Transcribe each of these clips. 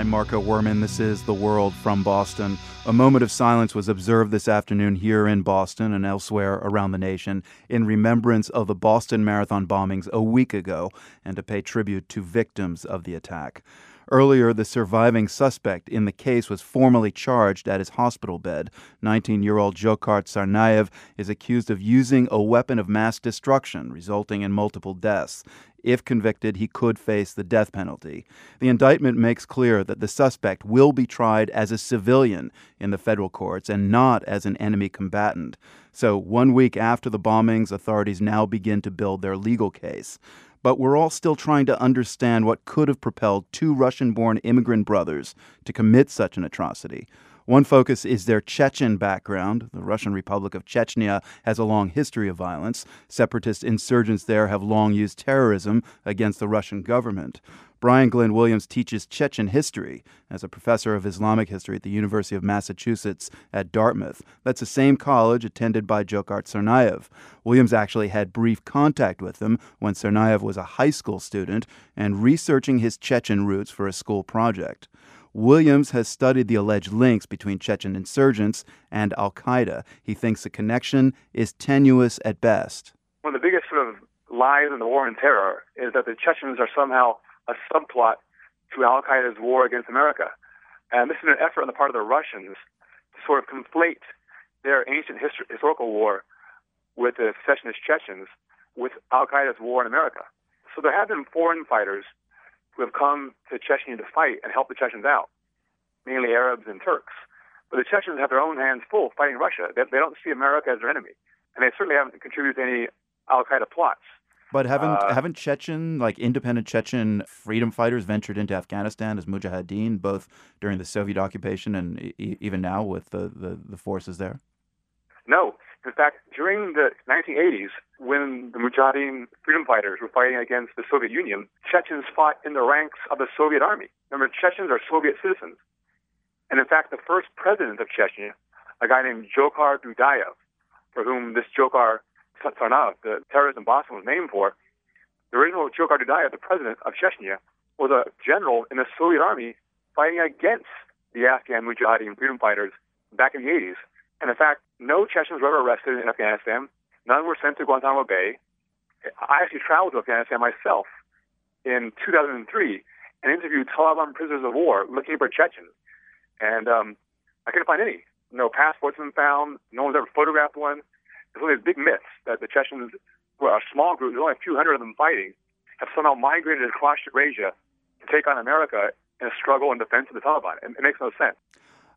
I'm Marco Werman. This is The World from Boston. A moment of silence was observed this afternoon here in Boston and elsewhere around the nation in remembrance of the Boston Marathon bombings a week ago and to pay tribute to victims of the attack. Earlier, the surviving suspect in the case was formally charged at his hospital bed. 19 year old Dzhokhar Tsarnaev is accused of using a weapon of mass destruction, resulting in multiple deaths. If convicted, he could face the death penalty. The indictment makes clear that the suspect will be tried as a civilian in the federal courts and not as an enemy combatant. So, one week after the bombings, authorities now begin to build their legal case but we're all still trying to understand what could have propelled two Russian born immigrant brothers to commit such an atrocity. One focus is their Chechen background. The Russian Republic of Chechnya has a long history of violence. Separatist insurgents there have long used terrorism against the Russian government. Brian Glyn Williams teaches Chechen history as a professor of Islamic history at the University of Massachusetts at Dartmouth. That's the same college attended by Dzhokhar Tsarnaev. Williams actually had brief contact with him when Tsarnaev was a high school student and researching his Chechen roots for a school project. Williams has studied the alleged links between Chechen insurgents and Al Qaeda. He thinks the connection is tenuous at best. One of the biggest sort of lies in the war on terror is that the Chechens are somehow a subplot to Al Qaeda's war against America. And this is an effort on the part of the Russians to sort of conflate their ancient histor- historical war with the secessionist Chechens with Al Qaeda's war in America. So there have been foreign fighters who have come to Chechnya to fight and help the Chechens out, mainly Arabs and Turks. But the Chechens have their own hands full fighting Russia. They, they don't see America as their enemy. And they certainly haven't contributed to any Al Qaeda plots. But haven't uh, haven't Chechen like independent Chechen freedom fighters ventured into Afghanistan as mujahideen both during the Soviet occupation and e- even now with the, the, the forces there? In fact, during the 1980s, when the Mujahideen freedom fighters were fighting against the Soviet Union, Chechens fought in the ranks of the Soviet army. Remember, Chechens are Soviet citizens. And in fact, the first president of Chechnya, a guy named Dzhokhar Dudayev, for whom this Dzhokhar Tsarnaev, the terrorist in Boston, was named for, the original Dzhokhar Dudayev, the president of Chechnya, was a general in the Soviet army fighting against the Afghan Mujahideen freedom fighters back in the 80s. And in fact, no Chechens were ever arrested in Afghanistan. None were sent to Guantanamo Bay. I actually traveled to Afghanistan myself in 2003 and interviewed Taliban prisoners of war looking for Chechens. And um, I couldn't find any. No passports been found. No one's ever photographed one. There's only big myths that the Chechens, who a small group, there's only a few hundred of them fighting, have somehow migrated across Eurasia to take on America in a struggle in defense of the Taliban. It, it makes no sense.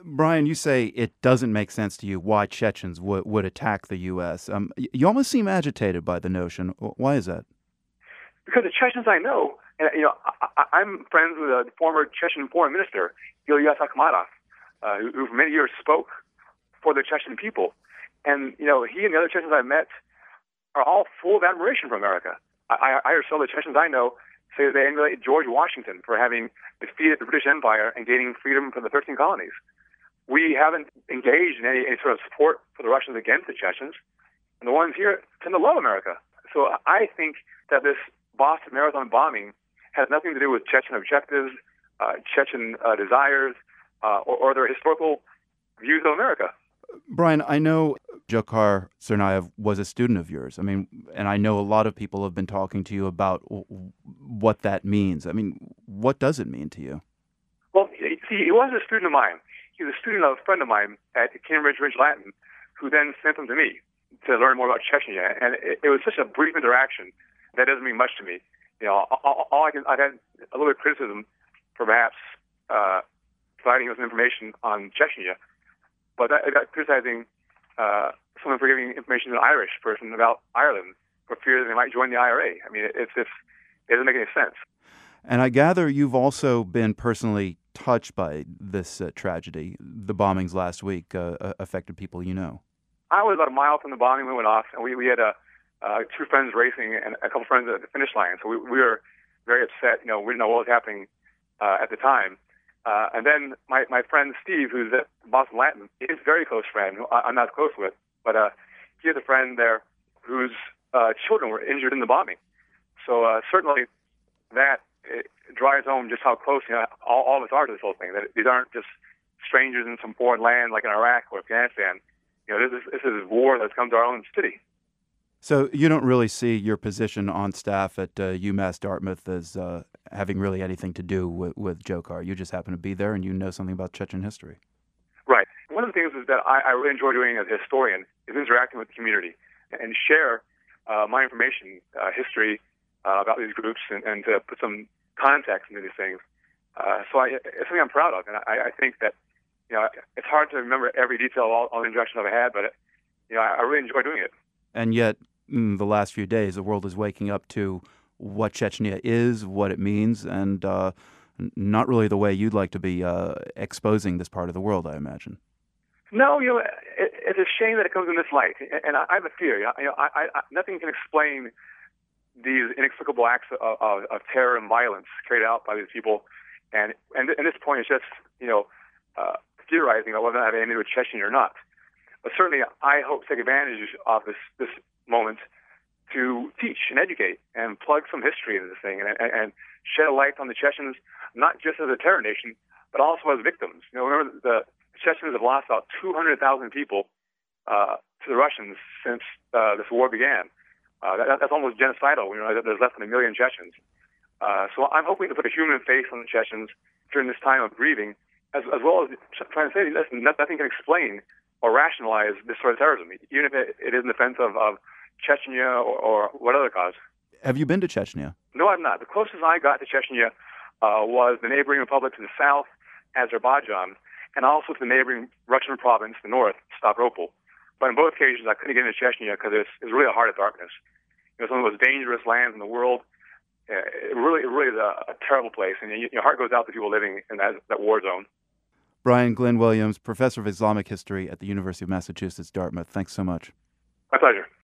Brian, you say it doesn't make sense to you why Chechens would, would attack the U.S. Um, you almost seem agitated by the notion. Why is that? Because the Chechens I know, and you know, I, am friends with a former Chechen foreign minister, Ilyas Akhmadov, uh, who, who for many years spoke for the Chechen people. And you know, he and the other Chechens I've met are all full of admiration for America. I, I, I some of the Chechens I know say that they emulate George Washington for having defeated the British Empire and gaining freedom from the 13 colonies we haven't engaged in any, any sort of support for the Russians against the Chechens. And the ones here tend to love America. So I think that this Boston Marathon bombing has nothing to do with Chechen objectives, uh, Chechen uh, desires, uh, or, or, their historical views of America. Brian, I know Dzhokhar Tsarnaev was a student of yours. I mean, and I know a lot of people have been talking to you about what that means. I mean, what does it mean to you? See, he was a student of mine he was a student of a friend of mine at Cambridge Rindge Latin, who then sent him to me to learn more about Chechnya. And it, it was such a brief interaction that doesn't mean much to me. You know, all, all I can, I've had a little bit of criticism for perhaps uh, providing him some information on Chechnya, but that, that criticizing uh, someone for giving information to an Irish person about Ireland for fear that they might join the IRA. I mean, it's just, it doesn't make any sense. And I gather you've also been personally touched by this uh, tragedy. The bombings last week uh, uh, affected people you know. I was about a mile from the bombing when it went off, and we, we had uh, two friends racing and a couple friends at the finish line. So we, we were very upset. You know, we didn't know what was happening uh, at the time. Uh, and then my, my friend Steve, who's at Boston Latin, is a very close friend who I'm not close with, but uh, he has a friend there whose uh, children were injured in the bombing. So uh, certainly that it drives home just how close you know, all, all of us are to this whole thing. That these aren't just strangers in some foreign land like in Iraq or Afghanistan. You know, this is, this is war that's come to our own city. So you don't really see your position on staff at uh, UMass Dartmouth as uh, having really anything to do with, with Dzhokhar. You just happen to be there and you know something about Chechen history. Right. One of the things is that I, I really enjoy doing as a historian is interacting with the community and share uh, my information, uh, history uh, about these groups, and, and to put some context into these things. Uh, so I, it's something I'm proud of, and I, I think that you know it's hard to remember every detail of all, all the interactions I've had, but you know I, I really enjoy doing it. And yet, in the last few days, the world is waking up to what Chechnya is, what it means, and uh, not really the way you'd like to be uh, exposing this part of the world, I imagine. No, you know, it, it's a shame that it comes in this light, and I, I have a theory. You know, I, I, nothing can explain these inexplicable acts of, of, of terror and violence carried out by these people, and and, and this point is just you know uh, theorizing about whether I have anything to do with Chechnya or not. But certainly, I hope to take advantage of this this moment to teach and educate and plug some history into this thing and, and, and shed a light on the Chechens, not just as a terror nation, but also as victims. You know, remember the Chechens have lost about 200,000 people uh, to the Russians since uh, this war began. Uh, that, that's almost genocidal. You know, there's less than a million Chechens. Uh, so I'm hoping to put a human face on the Chechens during this time of grieving, as, as well as trying to say, listen, nothing can explain or rationalize this sort of terrorism, even if it, it is in defense of, of Chechnya or, or what other cause. Have you been to Chechnya? No, I've not. The closest I got to Chechnya uh, was the neighboring republic to the south, Azerbaijan, and also to the neighboring Russian province, the north, Stavropol. But in both occasions, I couldn't get into Chechnya because it's, it's really a heart of darkness. You know, some of the most dangerous lands in the world. Uh, it really, it really is a, a terrible place, and you, your heart goes out to people living in that, that war zone. Brian Glyn Williams, professor of Islamic history at the University of Massachusetts Dartmouth. Thanks so much. My pleasure.